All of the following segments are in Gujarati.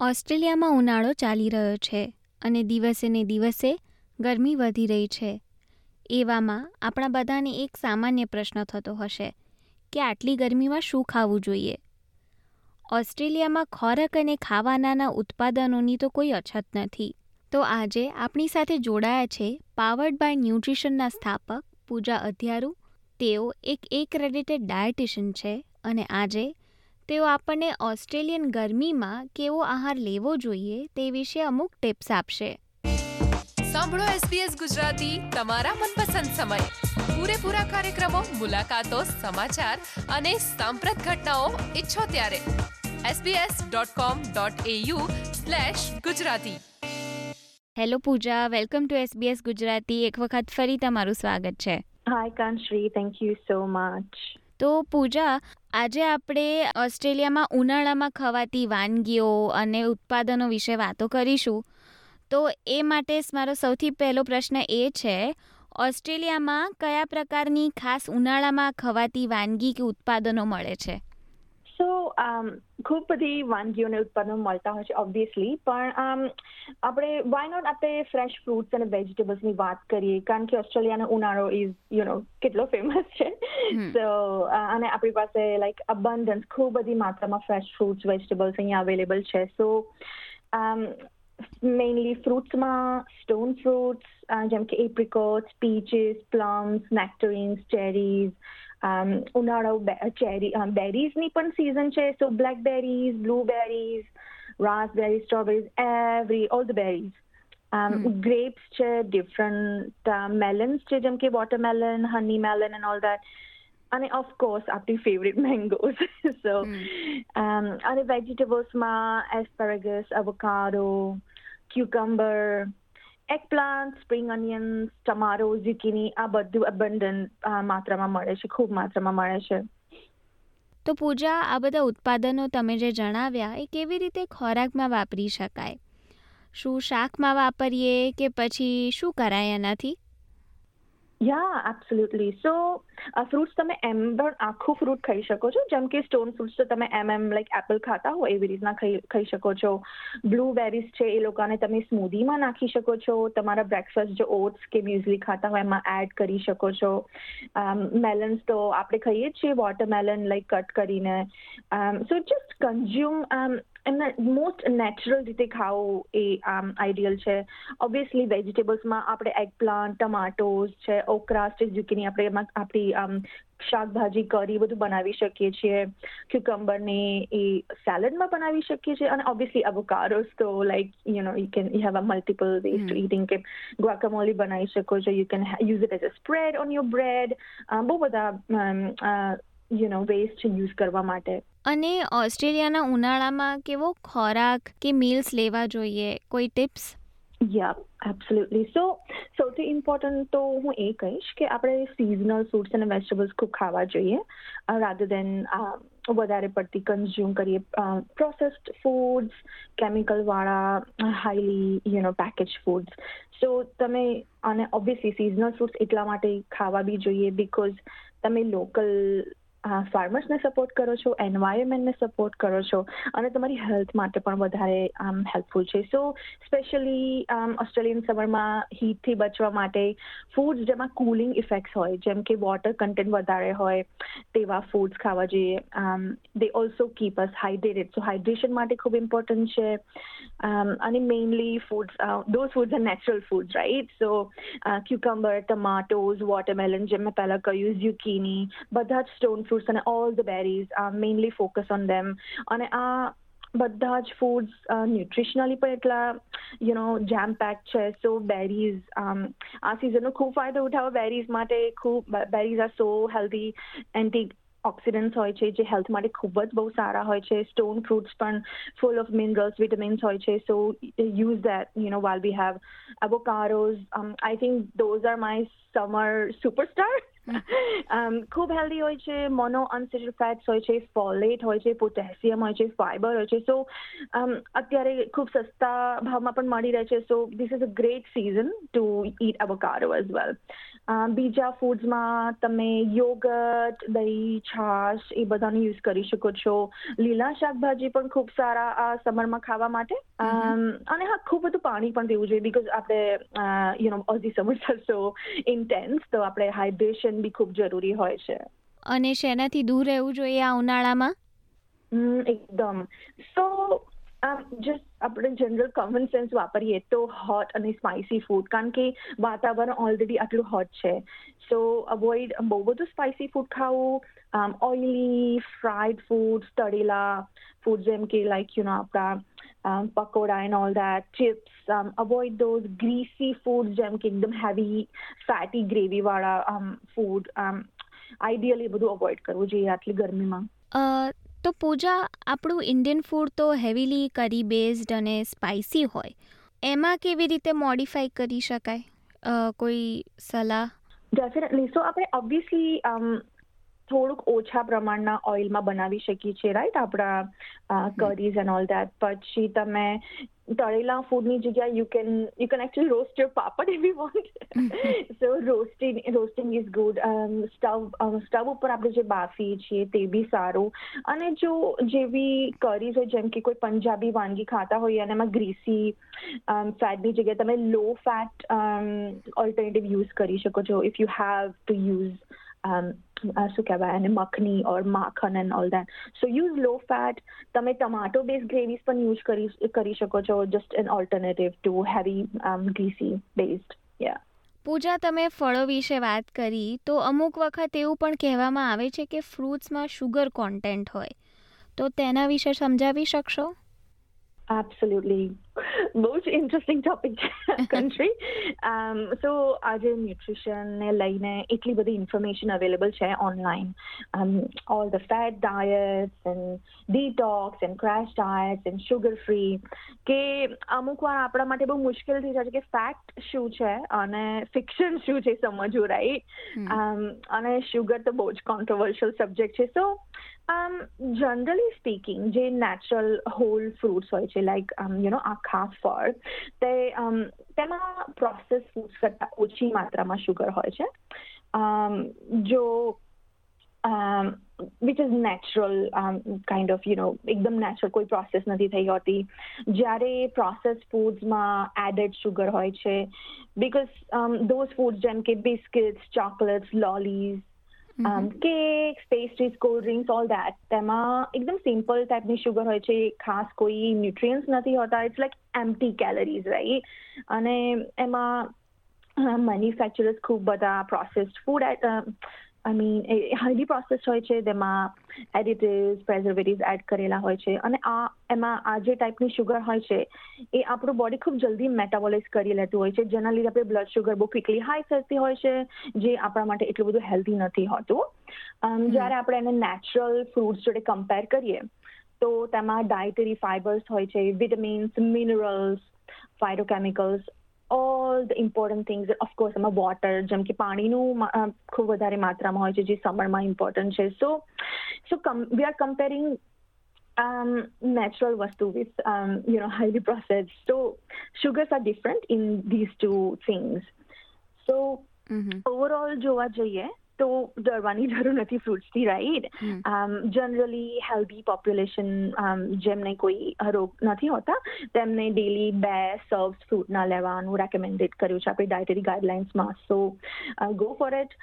ઓસ્ટ્રેલિયામાં ઉનાળો ચાલી રહ્યો છે અને દિવસે ને દિવસે ગરમી વધી રહી છે. એવામાં આપણા બધાને એક સામાન્ય પ્રશ્ન થતો હશે કે આટલી ગરમીમાં શું ખાવું જોઈએ? ઓસ્ટ્રેલિયામાં ખોરાક અને ખાવાનાના ઉત્પાદનોની તો કોઈ અછત નથી. તો આજે આપણી સાથે જોડાયા છે પાવર્ડ બાય ન્યુટ્રિશનના સ્થાપક પૂજા અધ્યારુ. તેઓ એક એ ક્રેડિટેડ ડાયટિશિયન છે અને આજે તેઓ આપણને ઓસ્ટ્રેલિયન ગરમીમાં કેવો આહાર લેવો જોઈએ તે વિશે અમુક ટિપ્સ આપશે. સાંભળો SBS ગુજરાતી તમારા મનપસંદ સમય. પૂરેપૂરા કાર્યક્રમો મુલાકાતો સમાચાર અને સાંપ્રત ઘટનાઓ ઈચ્છો ત્યારે sbs.com.au Gujarati. Hello Pooja welcome to SBS Gujarati. એક વખત ફરી તમારું સ્વાગત છે. Hi Kanshri thank you so much તો પૂજા, આજે આપણે ઓસ્ટ્રેલિયામાં ઉનાળામાં ખવાતી વાનગીઓ અને ઉત્પાદનો વિશે વાતો કરીશું. તો એ માટે મારો સૌથી પહેલો પ્રશ્ન એ છે, ઓસ્ટ્રેલિયામાં કયા પ્રકારની ખાસ ઉનાળામાં ખવાતી વાનગી કે ઉત્પાદનો મળે છે? ખૂબ બધી વાનગીઓને ઉત્પાદનો મળતા હોય છે ઓબ્વિયસલી પણ આપણે વાય નોટ આપણે ફ્રેશ ફ્રૂટ્સ અને વેજીટેબલ્સની વાત કરીએ? કારણ કે ઓસ્ટ્રેલિયાનો ઉનાળો ઇઝ યુ નો કેટલો ફેમસ છે. સો અને આપણી પાસે લાઈક અબન્ડન્સ ખૂબ બધી માત્રામાં ફ્રેશ ફ્રૂટ્સ વેજીટેબલ્સ અહીંયા અવેલેબલ છે. સો મેઇનલી ફ્રૂટ્સમાં સ્ટોન ફ્રૂટ્સ જેમ કે એપ્રિકોટ્સ પીચીસ પ્લમ્સ નેક્ટરીન્સ ચેરીઝ ઉનાળો ચેરી બેરીઝની પણ સિઝન છે. So blackberries blueberries raspberries strawberries every all the berries grapes છે ડિફરન્ટ મેલન્સ છે જેમ કે watermelon honey melon and all that અને ઓફકોર્સ આપણી ફેવરેટ મેંગોઝ સો અને વેજીટેબલ્સમાં asparagus avocado cucumber eggplant spring onions tomato zucchini આ બધું અબન્ડન્ટ માત્રામાં મળે છે, ખૂબ માત્રામાં મળે છે. તો પૂજા, આ બધા ઉત્પાદનો તમે જે જણાવ્યા, એ કેવી રીતે ખોરાકમાં વાપરી શકાય? શું શાકમાં વાપરીએ કે પછી શું કરાય એનાથી યા એબ્સોલ્યુટલી સો ફ્રૂટ્સ તમે એમ પણ આખું ફ્રૂટ ખાઈ શકો છો. જેમ કે સ્ટોન ફ્રૂટ્સ તો તમે એમ એમ લાઈક એપલ ખાતા હો, એવી રીતના ખાઈ શકો છો. બ્લુબેરીઝ છે, એ લોકોને તમે સ્મૂધીમાં નાખી શકો છો. તમારા બ્રેકફાસ્ટ જો ઓટ્સ કે મ્યુઝલી ખાતા હોય, એમાં એડ કરી શકો છો. મેલન્સ તો આપણે ખાઈએ જ છીએ વોટરમેલન લાઈક કટ કરીને. સો જસ્ટ કન્ઝ્યુમ એમને મોસ્ટ નેચરલ રીતે ખાવું એ આમ આઈડિયલ છે. ઓબ્વિયસલી વેજીટેબલ્સમાં આપણે એગ પ્લાન્ટ ટમાટોઝ છે ઓકરાસ છે ઝુકીની આપણે એમાં આપણી આમ શાકભાજી કરી બધું બનાવી શકીએ છીએ. ક્યુકમ્બરને એ સેલડમાં બનાવી શકીએ છીએ. અને ઓબ્વિયસલી અવોકાડોસ તો like you know you can you have a multiple ways to eating કે ગ્વાકામોલી બનાવી શકો છો. You can use it as a spread on your bread બહુ બધા યુ નો વેસ્ટ યુઝ કરવા માટે. અને ઓસ્ટ્રેલિયાના ઉનાળામાં કેવો ખોરાક કે મીલ્સ લેવા જોઈએ? કોઈ ટિપ્સ યા એબ્સોલ્યુટલી સો સૌથી ઇમ્પોર્ટન્ટ તો હું એ કહીશ કે આપણે સિઝનલ ફ્રૂટ્સ અને વેજીટેબલ્સ ખૂબ ખાવા જોઈએ રાધર દેન વધારે પડતી કન્ઝ્યુમ કરીએ. Processed foods કેમિકલવાળા highly you know packaged foods so તમે, અને ઓબ્વિયસલી સિઝનલ ફ્રૂટ્સ એટલા માટે ખાવા બી જોઈએ બિકોઝ તમે લોકલ ફાર્મર્સને સપોર્ટ કરો છો એન્વાયરમેન્ટને સપોર્ટ કરો છો અને તમારી હેલ્થ માટે પણ વધારે, આમ હેલ્પફુલ છે. સો સ્પેશિયલી આમ ઓસ્ટ્રેલિયન સમરમાં હીટથી બચવા માટે ફૂડ્સ જેમાં કુલિંગ ઇફેક્ટ્સ હોય, જેમ કે વોટર કન્ટેન્ટ વધારે હોય, તેવા ફૂડ્સ ખાવા જોઈએ. આમ દે also keep us hydrated so hydration માટે ખૂબ ઇમ્પોર્ટન્ટ છે. અને mainly foods those foods are natural foods right so cucumber tomatoes watermelon જેમ મેં પહેલાં કહ્યું ઝ્યુકીની બધા જ સ્ટોન ફ્રૂટ્સ અને all the berries mainly focus on them અને આ બધા જ ફૂડ્સ ન્યુટ્રિશનલી પણ એટલા યુ નો જેમ પેક છે સો બેરીઝ આ સિઝનનો ખૂબ ફાયદો ઉઠાવો બેરીઝ માટે ખૂબ berries are so healthy antioxidants હોય છે જે હેલ્થ માટે ખૂબ જ બહુ સારા હોય છે સ્ટોન ફ્રૂટ્સ પણ ફૂલ ઓફ મિનરલ્સ વિટામિન્સ હોય છે so use that you know well we have avocados I think those are my summer superstar ખૂબ હેલ્ધી હોય છે, મોનો અનસેચુરેટેડ ફેટ્સ હોય છે ફોલેટ હોય છે પોટેશિયમ હોય છે ફાઈબર હોય છે. સો અત્યારે ખૂબ સસ્તા ભાવમાં પણ મળી રહે છે. So this is a great season to eat avocado as well બીજા ફૂડ્સમાં તમે યોગટ દહીં છાશ એ બધાનો યુઝ કરી શકો છો. લીલા શાકભાજી પણ ખૂબ સારા આ સમરમાં ખાવા માટે. અને હા ખૂબ બધું પાણી પણ પીવું જોઈએ બીકોઝ આપણે યુ નો ઓઝી સમર સો ઇન્ટેન્સ તો આપણે હાઇડ્રેશન બી ખૂબ જરૂરી હોય છે. અને શેનાથી દૂર રહેવું જોઈએ આ ઉનાળામાં? એકદમ. સો જસ્ટ આપણે જનરલ કોમન સેન્સ વાપરીએ તો હોટ અને સ્પાઇસી ફૂડ કારણ કે વાતાવરણ ઓલરેડી આટલું હોટ છે. સો અવોઇડ બહુ બધું સ્પાઇસી ફૂડ ખાવું ઓઇલી ફ્રાઈડ ફૂડ તળેલા ફૂડ જેમ કે લાઈક યુ નો આપણા pakora and all that chips avoid those greasy food જેમ કે એકદમ હેવી ફેટી ગ્રેવીવાળા ફૂડ આઈડિયલી બધું અવોઇડ કરવું જોઈએ આટલી ગરમીમાં. તો પૂજા આપણું ઇન્ડિયન ફૂડ તો હેવીલી કરી બેઝડ અને સ્પાઇસી હોય. એમાં કેવી રીતે મોડિફાઈ કરી શકાય? કોઈ સલાહ? ડેફિનેટલી સો આપણે ઓબ્વિયસલી થોડુંક ઓછા પ્રમાણના ઓઇલમાં બનાવી શકીએ છીએ રાઈટ આપણા કરીઝ એન્ડ ઓલ દેટ પછી તમે તળેલા ફૂડની જગ્યાએ you can you can actually roast your papad એવી want so roasting roasting is good stove stove ઉપર આપણે જે બાફીએ છીએ તે બી સારું. અને જો જેવી કરીઝ હોય જેમ કે કોઈ પંજાબી વાનગી ખાતા હોય અને એમાં ગ્રીસી ફેટની જગ્યાએ તમે લો ફેટ ઓલ્ટરનેટિવ યુઝ કરી શકો છો. If you have to use શું કહેવાય અને makhani or makhan and all that so use low fat તમે ટમાટો બેઝ ગ્રેવીઝ પણ યુઝ કરી કરી શકો છો. Just an alternative to heavy greasy based યા પૂજા, તમે ફળો વિશે વાત કરી, તો અમુક વખત એવું પણ કહેવામાં આવે છે કે ફ્રૂટ્સમાં શુગર કોન્ટેન્ટ હોય. તો તેના વિશે સમજાવી શકશો? એબ્સોલ્યુટલી બહુ જ ઇન્ટરેસ્ટિંગ ટોપિક છે કન્ટ્રી સો આજે ન્યુટ્રિશનને લઈને એટલી બધી ઇન્ફોર્મેશન અવેલેબલ છે online all the fat diets and detox and crash diets and sugar free કે અમુક વાર આપણા માટે બહુ મુશ્કેલ થઈ જાય છે કે ફેક્ટ શું છે અને ફિક્શન શું છે સમજવું રાઈટ અને શુગર તો બહુ જ કોન્ટ્રોવર્શિયલ સબ્જેક્ટ છે. સો જનરલી સ્પીકિંગ જે નેચરલ હોલ ફ્રૂટ્સ હોય છે લાઈક યુ નો આખા ફળ, તે તેમાં પ્રોસેસ ફૂડ્સ કરતાં ઓછી માત્રામાં શુગર હોય છે. જો which is natural kind of you know એકદમ નેચરલ કોઈ પ્રોસેસ નથી થઈ હોતી. જ્યારે પ્રોસેસ ફૂડ્સમાં એડેડ શુગર હોય છે બિકોઝ ધોઝ ફૂડ્સ જેમ કે biscuits chocolates lollies cakes pastries cold drinks all that તેમાં એકદમ સિમ્પલ ટાઈપની શુગર હોય છે ખાસ કોઈ ન્યુટ્રિયન્સ નથી હોતા it's like empty calories right અને એમાં મેન્યુફેક્ચરર્સ ખૂબ બધા પ્રોસેસ્ડ ફૂડ આઈ મીન એ હાઈલી પ્રોસેસ હોય છે તેમાં એડિટિવ્સ પ્રેઝર્વેટિવ્સ એડ કરેલા હોય છે અને આ એમાં આ જે ટાઈપની શુગર હોય છે એ આપણું બોડી ખૂબ જલ્દી મેટાબોલાઇઝ કરી લેતું હોય છે જેના લીધે આપણે બ્લડ શુગર બહુ ક્વિકલી હાઈ થતી હોય છે જે આપણા માટે એટલું બધું હેલ્ધી નથી હોતું. જ્યારે આપણે એને નેચરલ ફ્રૂટ્સ જોડે કમ્પેર કરીએ તો તેમાં ડાયટરી ફાઇબર્સ હોય છે vitamins minerals phytochemicals all the important things of course એમાં વોટર જેમ કે પાણીનું ખૂબ વધારે માત્રામાં હોય છે જે સમરમાં ઇમ્પોર્ટન્ટ છે so so we are comparing um, natural vastu with um, you know highly processed. So sugars are different in these two things. So mm-hmm. overall જોવા જઈએ તો ડરવાની જરૂર નથી ફ્રૂટ્સથી રાઈટ જનરલી હેલ્ધી પોપ્યુલેશન જેમને કોઈ રોગ નથી હોતા તેમને ડેલી બે સર્વ્સ ફ્રૂટના લેવાનું રેકમેન્ડેડ કર્યું છે. આપણી dietary ગાઈડલાઇન્સમાં so go for it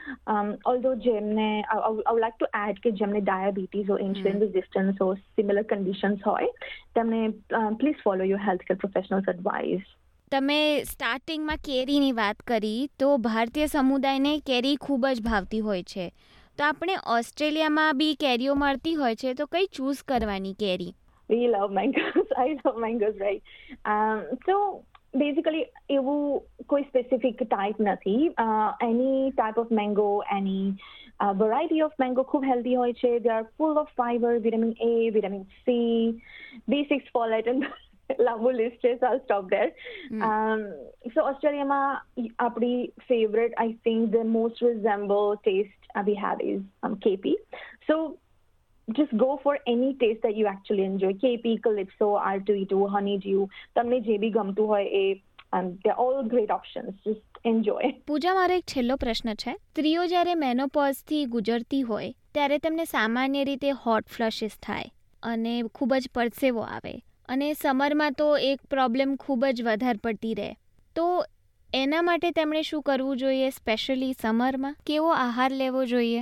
although જેમને આઈ લાઈક ટુ એડ કે જેમને ડાયાબિટીસ હોય ઇન્સ્યુલિન રેઝિસ્ટન્સ હોય સિમિલર કન્ડિશન્સ હોય તેમને please follow your health care professionals advice તમે સ્ટાર્ટિંગમાં કેરીની વાત કરી તો ભારતીય સમુદાયને કેરી ખૂબ જ ભાવતી હોય છે તો આપણે ઓસ્ટ્રેલિયામાં બી કેરીઓ મળતી હોય છે તો કઈ ચૂઝ કરવાની કેરી We love mangoes. I love mangoes, right? Um, so basically એવું કોઈ સ્પેસિફિક ટાઈપ નથી any type of mango any variety of mango ખૂબ હેલ્ધી હોય છે they are full of fibre vitamin A vitamin C B six folate and લાંબુ લિસ્ટ છે સો સ્ટોપ ધેર સો ઓસ્ટ્રેલિયામાં આપણી favourite I think the most resemble taste we have is KP so just go for any taste that you actually enjoy. KP, Calypso, R2E2, Honeydew, તમને જે બી ગમતું હોય એ all great options just enjoy Pooja મારો એક છેલ્લો પ્રશ્ન છે સ્ત્રીઓ જ્યારે મેનોપોઝથી ગુજરતી હોય ત્યારે તેમને સામાન્ય રીતે હોટ ફ્લશિસ થાય અને ખૂબ જ પરસેવો આવે અને સમરમાં તો એક પ્રોબ્લેમ ખૂબ જ વધારે પડતી રહે. તો એના માટે તેમણે શું કરવું જોઈએ, સ્પેશિયલી સમરમાં? કેવો આહાર લેવો જોઈએ?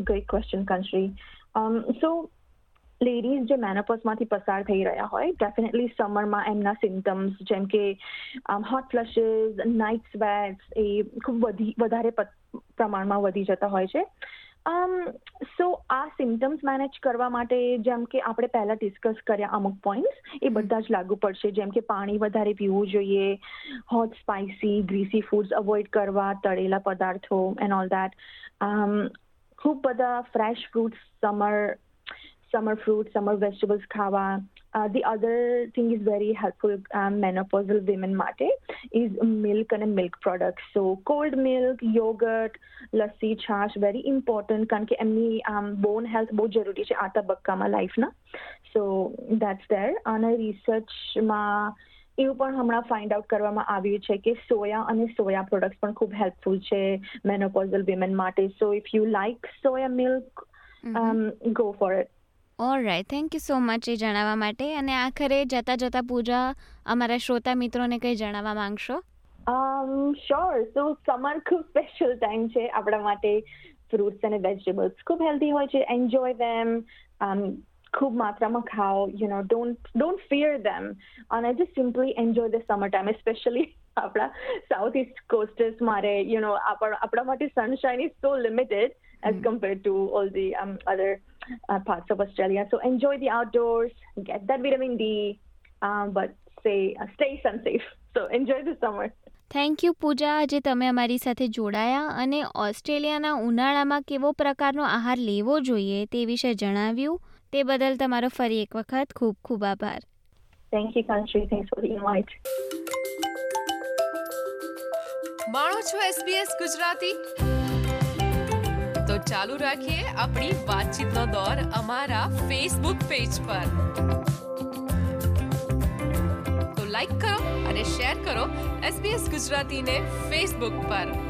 Great question Kanshree. So ladies જે મેનોપોઝમાંથી પસાર થઈ રહ્યા હોય ડેફિનેટલી સમરમાં એમના સિમ્ટમ્સ જેમ કે હોટ ફ્લશિસ નાઇટ સ્વેટ્સ એ ખૂબ વધી, વધારે પ્રમાણમાં વધી જતા હોય છે. સો આ સિમ્ટમ્સ મેનેજ કરવા માટે જેમ કે આપણે પહેલા ડિસ્કસ કર્યા અમુક પોઈન્ટ્સ એ બધા જ લાગુ પડશે. જેમ કે પાણી વધારે પીવું જોઈએ hot spicy greasy foods avoid કરવા તળેલા પદાર્થો એન્ડ ઓલ દેટ ખૂબ બધા fresh fruits summer summer fruit summer vegetables ખાવા uh, the other thing is very helpful um, menopausal women માટે is milk and milk products so cold milk yogurt lassi chaas very important કારણ કે એમની બોન હેલ્થ બહુ જરૂરી છે આ તબક્કામાં લાઈફના સો દેટ્સ ધેર અને રિસર્ચમાં એવું પણ હમણાં ફાઇન્ડ આઉટ કરવામાં આવ્યું છે કે સોયા અને સોયા પ્રોડક્ટ્સ પણ ખૂબ હેલ્પફુલ છે મેનોપોઝલ વિમેન માટે so if you like soya milk go for it all right thank you so much એ જણાવવા માટે. અને આખરે જતા જતા પૂજા અમારા શ્રોતા મિત્રોને કંઈ જણાવવા માંગશો? શ્યોર સો સમર ખૂબ સ્પેશિયલ ટાઈમ છે આપણા માટે. ફ્રૂટ્સ અને વેજીટેબલ્સ ખૂબ હેલ્ધી હોય છે. એન્જોય ધેમ ખૂબ માત્રામાં ખાઓ. You know don't don't fear them અને just simply enjoy the summer time specially આપણા સાઉથ ઇસ્ટ કોસ્ટર્સ મારે. યુ નો આપણા માટે sunshine is so limited as compare to all the other other uh, parts of Australia. So enjoy the outdoors, get that vitamin D, um, but stay, uh, stay sun safe. So enjoy the summer. Thank you Pooja આજે તમે અમારી સાથે જોડાયા અને ઓસ્ટ્રેલિયાના ઉનાળામાં કેવો પ્રકારનો આહાર લેવો જોઈએ તે વિશે જણાવ્યું તે બદલ તમારો ફરી એક વખત ખૂબ ખૂબ આભાર thank you Kanshree thanks for invite માણો છો SBS ગુજરાતી ચાલુ રાખીએ આપણી વાતચીતનો દોર અમારા ફેસબુક પેજ પર. તો લાઈક કરો અને શેર કરો SBS ગુજરાતીને ફેસબુક પર.